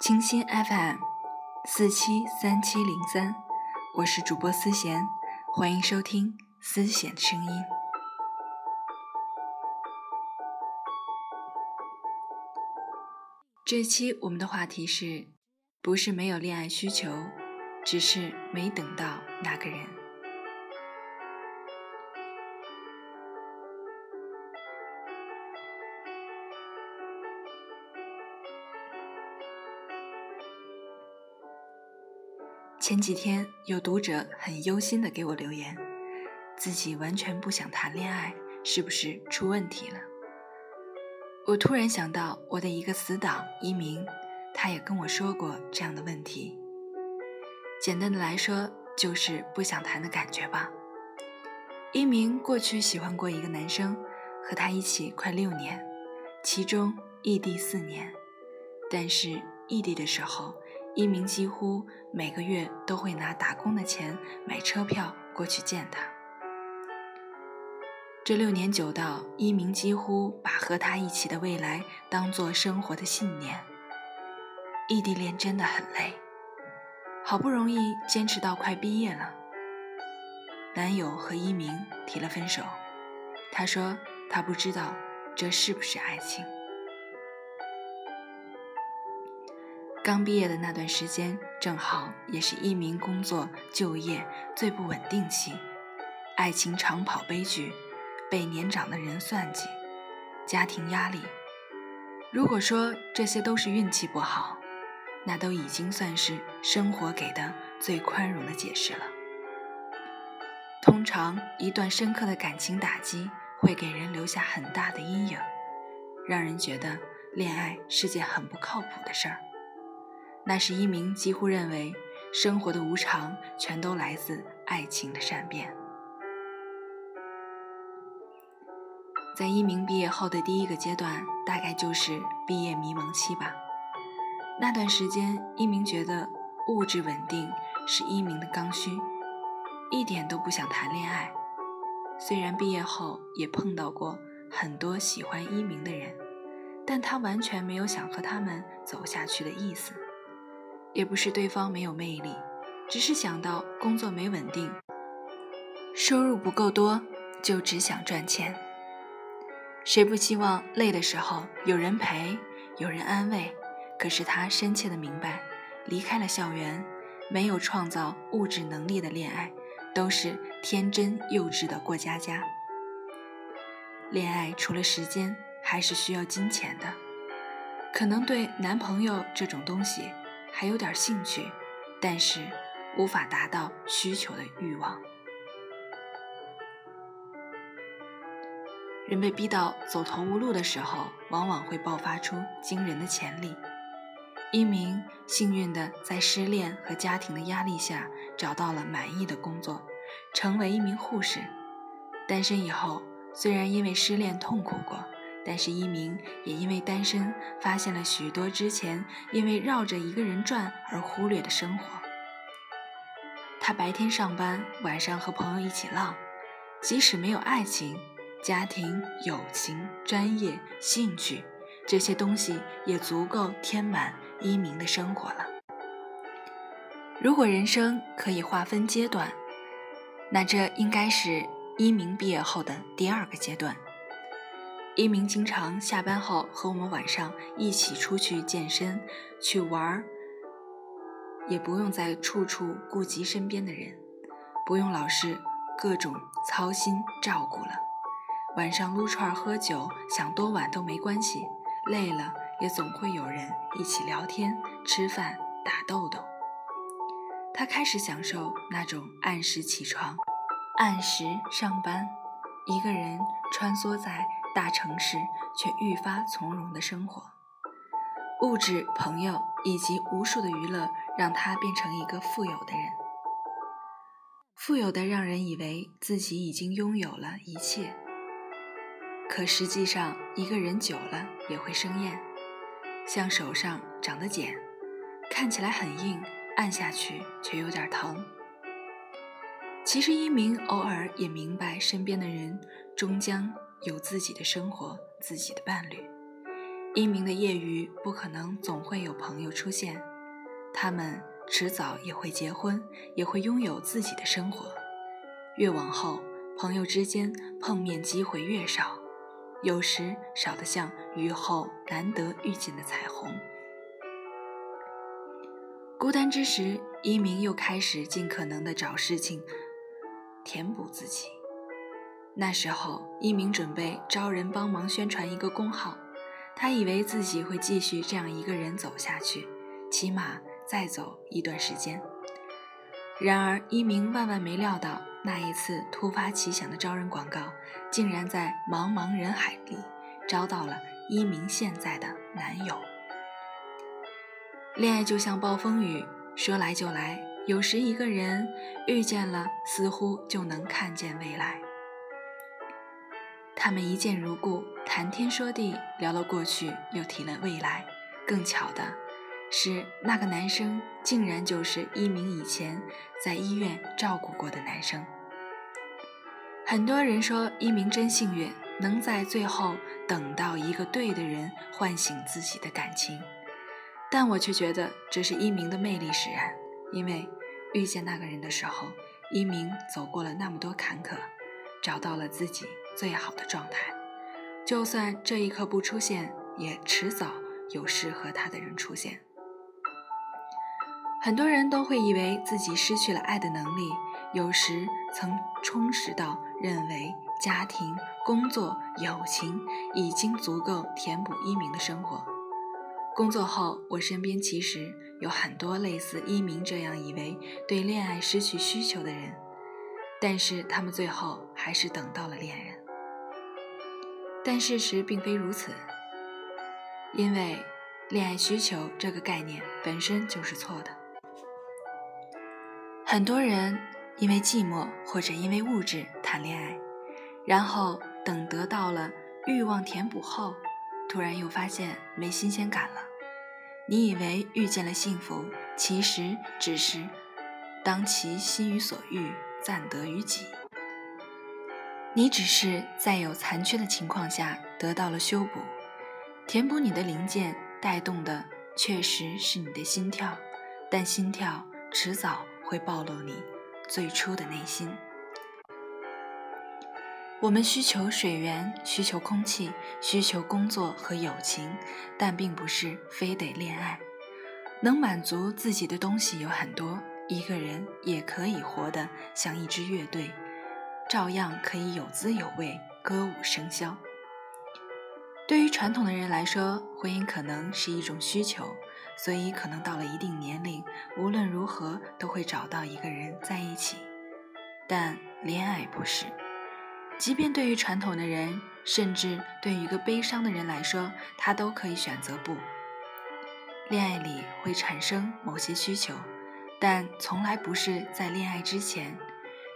清新 FM 四七三七零三，我是主播思贤，欢迎收听思贤的声音。这期我们的话题是：不是没有恋爱需求，只是没等到那个人。前几天有读者很忧心的给我留言，自己完全不想谈恋爱，是不是出问题了？我突然想到我的一个死党一鸣，他也跟我说过这样的问题。简单的来说，就是不想谈的感觉吧。一鸣过去喜欢过一个男生，和他一起快六年，其中异地四年，但是异地的时候。一鸣几乎每个月都会拿打工的钱买车票过去见他。这六年久到，一鸣几乎把和他一起的未来当做生活的信念。异地恋真的很累，好不容易坚持到快毕业了，男友和一鸣提了分手。他说他不知道这是不是爱情。刚毕业的那段时间，正好也是一名工作就业最不稳定期，爱情长跑悲剧，被年长的人算计，家庭压力。如果说这些都是运气不好，那都已经算是生活给的最宽容的解释了。通常，一段深刻的感情打击会给人留下很大的阴影，让人觉得恋爱是件很不靠谱的事儿。那是一鸣几乎认为，生活的无常全都来自爱情的善变。在一鸣毕业后的第一个阶段，大概就是毕业迷茫期吧。那段时间，一鸣觉得物质稳定是一鸣的刚需，一点都不想谈恋爱。虽然毕业后也碰到过很多喜欢一鸣的人，但他完全没有想和他们走下去的意思。也不是对方没有魅力，只是想到工作没稳定，收入不够多，就只想赚钱。谁不希望累的时候有人陪，有人安慰？可是他深切的明白，离开了校园，没有创造物质能力的恋爱，都是天真幼稚的过家家。恋爱除了时间，还是需要金钱的。可能对男朋友这种东西。还有点兴趣，但是无法达到需求的欲望。人被逼到走投无路的时候，往往会爆发出惊人的潜力。一鸣幸运的在失恋和家庭的压力下找到了满意的工作，成为一名护士。单身以后，虽然因为失恋痛苦过。但是一鸣也因为单身，发现了许多之前因为绕着一个人转而忽略的生活。他白天上班，晚上和朋友一起浪，即使没有爱情、家庭、友情、专业、兴趣这些东西，也足够填满一鸣的生活了。如果人生可以划分阶段，那这应该是一鸣毕业后的第二个阶段。一鸣经常下班后和我们晚上一起出去健身、去玩儿，也不用再处处顾及身边的人，不用老是各种操心照顾了。晚上撸串喝酒，想多晚都没关系，累了也总会有人一起聊天、吃饭、打豆豆。他开始享受那种按时起床、按时上班，一个人穿梭在。大城市却愈发从容的生活，物质、朋友以及无数的娱乐，让他变成一个富有的人。富有的让人以为自己已经拥有了一切，可实际上，一个人久了也会生厌，像手上长的茧，看起来很硬，按下去却有点疼。其实一鸣偶尔也明白，身边的人终将。有自己的生活，自己的伴侣，一鸣的业余不可能总会有朋友出现，他们迟早也会结婚，也会拥有自己的生活。越往后，朋友之间碰面机会越少，有时少得像雨后难得遇见的彩虹。孤单之时，一鸣又开始尽可能的找事情填补自己。那时候，一鸣准备招人帮忙宣传一个公号，他以为自己会继续这样一个人走下去，起码再走一段时间。然而，一鸣万万没料到，那一次突发奇想的招人广告，竟然在茫茫人海里招到了一鸣现在的男友。恋爱就像暴风雨，说来就来。有时一个人遇见了，似乎就能看见未来。他们一见如故，谈天说地，聊了过去，又提了未来。更巧的是，那个男生竟然就是一鸣以前在医院照顾过的男生。很多人说一鸣真幸运，能在最后等到一个对的人，唤醒自己的感情。但我却觉得这是一鸣的魅力使然，因为遇见那个人的时候，一鸣走过了那么多坎坷，找到了自己最好的状态。就算这一刻不出现，也迟早有适合他的人出现。很多人都会以为自己失去了爱的能力，有时曾充实到认为家庭、工作、友情已经足够填补一鸣的生活。工作后，我身边其实有很多类似一鸣这样以为对恋爱失去需求的人，但是他们最后还是等到了恋人。但事实并非如此，因为恋爱需求这个概念本身就是错的。很多人因为寂寞或者因为物质谈恋爱，然后等得到了欲望填补后，突然又发现没新鲜感了。你以为遇见了幸福，其实只是当其心于所欲，暂得于己。你只是在有残缺的情况下得到了修补，填补你的零件，带动的确实是你的心跳，但心跳迟早会暴露你最初的内心。我们需求水源，需求空气，需求工作和友情，但并不是非得恋爱。能满足自己的东西有很多，一个人也可以活得像一支乐队，照样可以有滋有味，歌舞升霄。对于传统的人来说，婚姻可能是一种需求，所以可能到了一定年龄，无论如何都会找到一个人在一起。但恋爱不是。即便对于传统的人，甚至对于一个悲伤的人来说，他都可以选择不。恋爱里会产生某些需求，但从来不是在恋爱之前。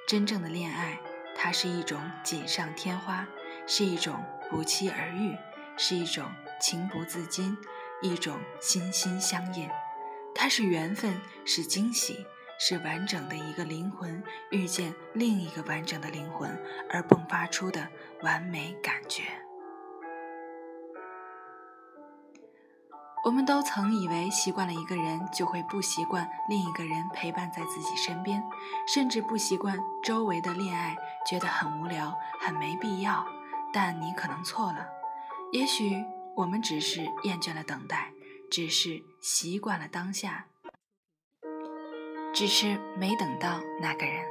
真正的恋爱，它是一种锦上添花，是一种不期而遇，是一种情不自禁，一种心心相印。它是缘分，是惊喜。是完整的一个灵魂遇见另一个完整的灵魂而迸发出的完美感觉。我们都曾以为习惯了一个人就会不习惯另一个人陪伴在自己身边，甚至不习惯周围的恋爱，觉得很无聊、很没必要。但你可能错了，也许我们只是厌倦了等待，只是习惯了当下。只是没等到那个人，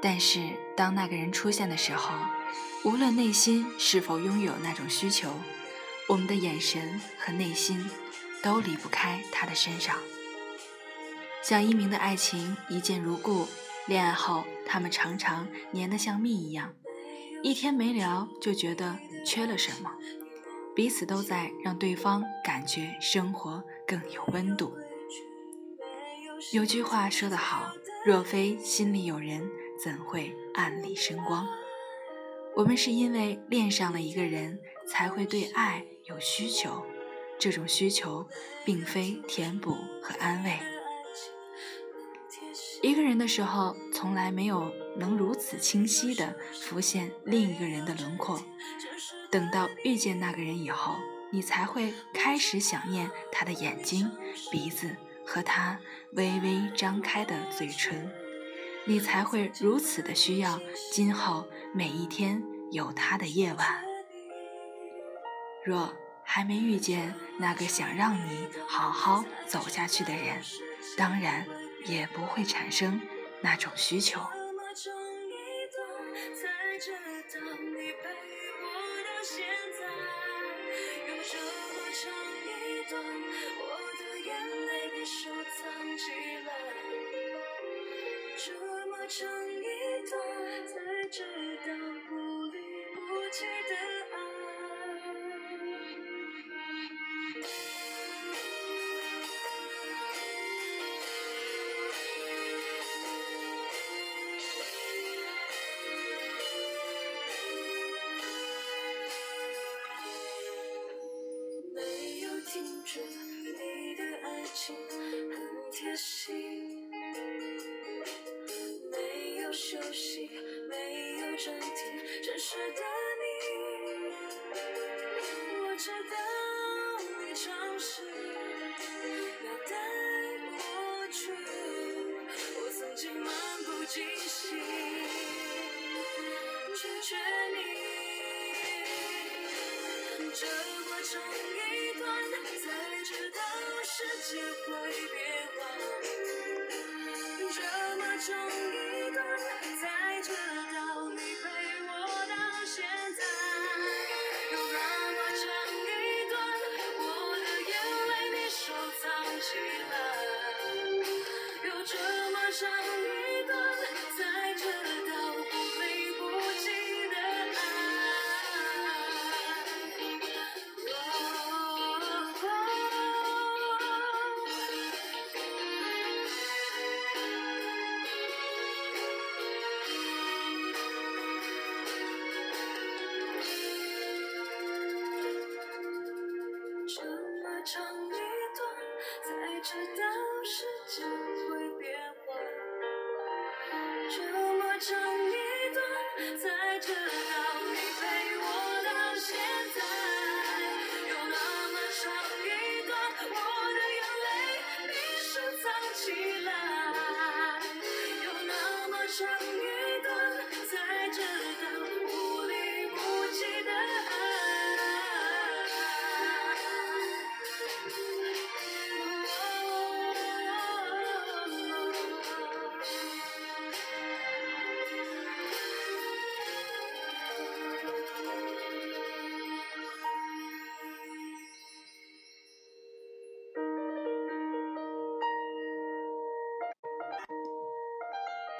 但是当那个人出现的时候，无论内心是否拥有那种需求，我们的眼神和内心都离不开他的身上。蒋一鸣的爱情一见如故，恋爱后他们常常黏得像蜜一样，一天没聊就觉得缺了什么，彼此都在让对方感觉生活更有温度。有句话说得好：“若非心里有人，怎会暗里生光？”我们是因为恋上了一个人，才会对爱有需求。这种需求，并非填补和安慰。一个人的时候，从来没有能如此清晰地浮现另一个人的轮廓。等到遇见那个人以后，你才会开始想念他的眼睛、鼻子和他微微张开的嘴唇，你才会如此的需要今后每一天有他的夜晚。若还没遇见那个想让你好好走下去的人，当然也不会产生那种需求。的心，没有休息，没有暂停，真实的你，我知道你尝试，要带过去。我曾经漫不经心拒绝你，这过程一段，才知道世界会变。这么重要。知道你陪我到现在有那么长一段我的眼泪你收藏起来有那么长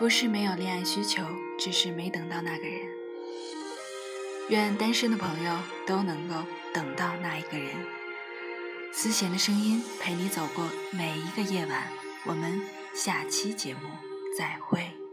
不是没有恋爱需求，只是没等到那个人。愿单身的朋友都能够等到那一个人。思贤的声音陪你走过每一个夜晚。我们下期节目再会。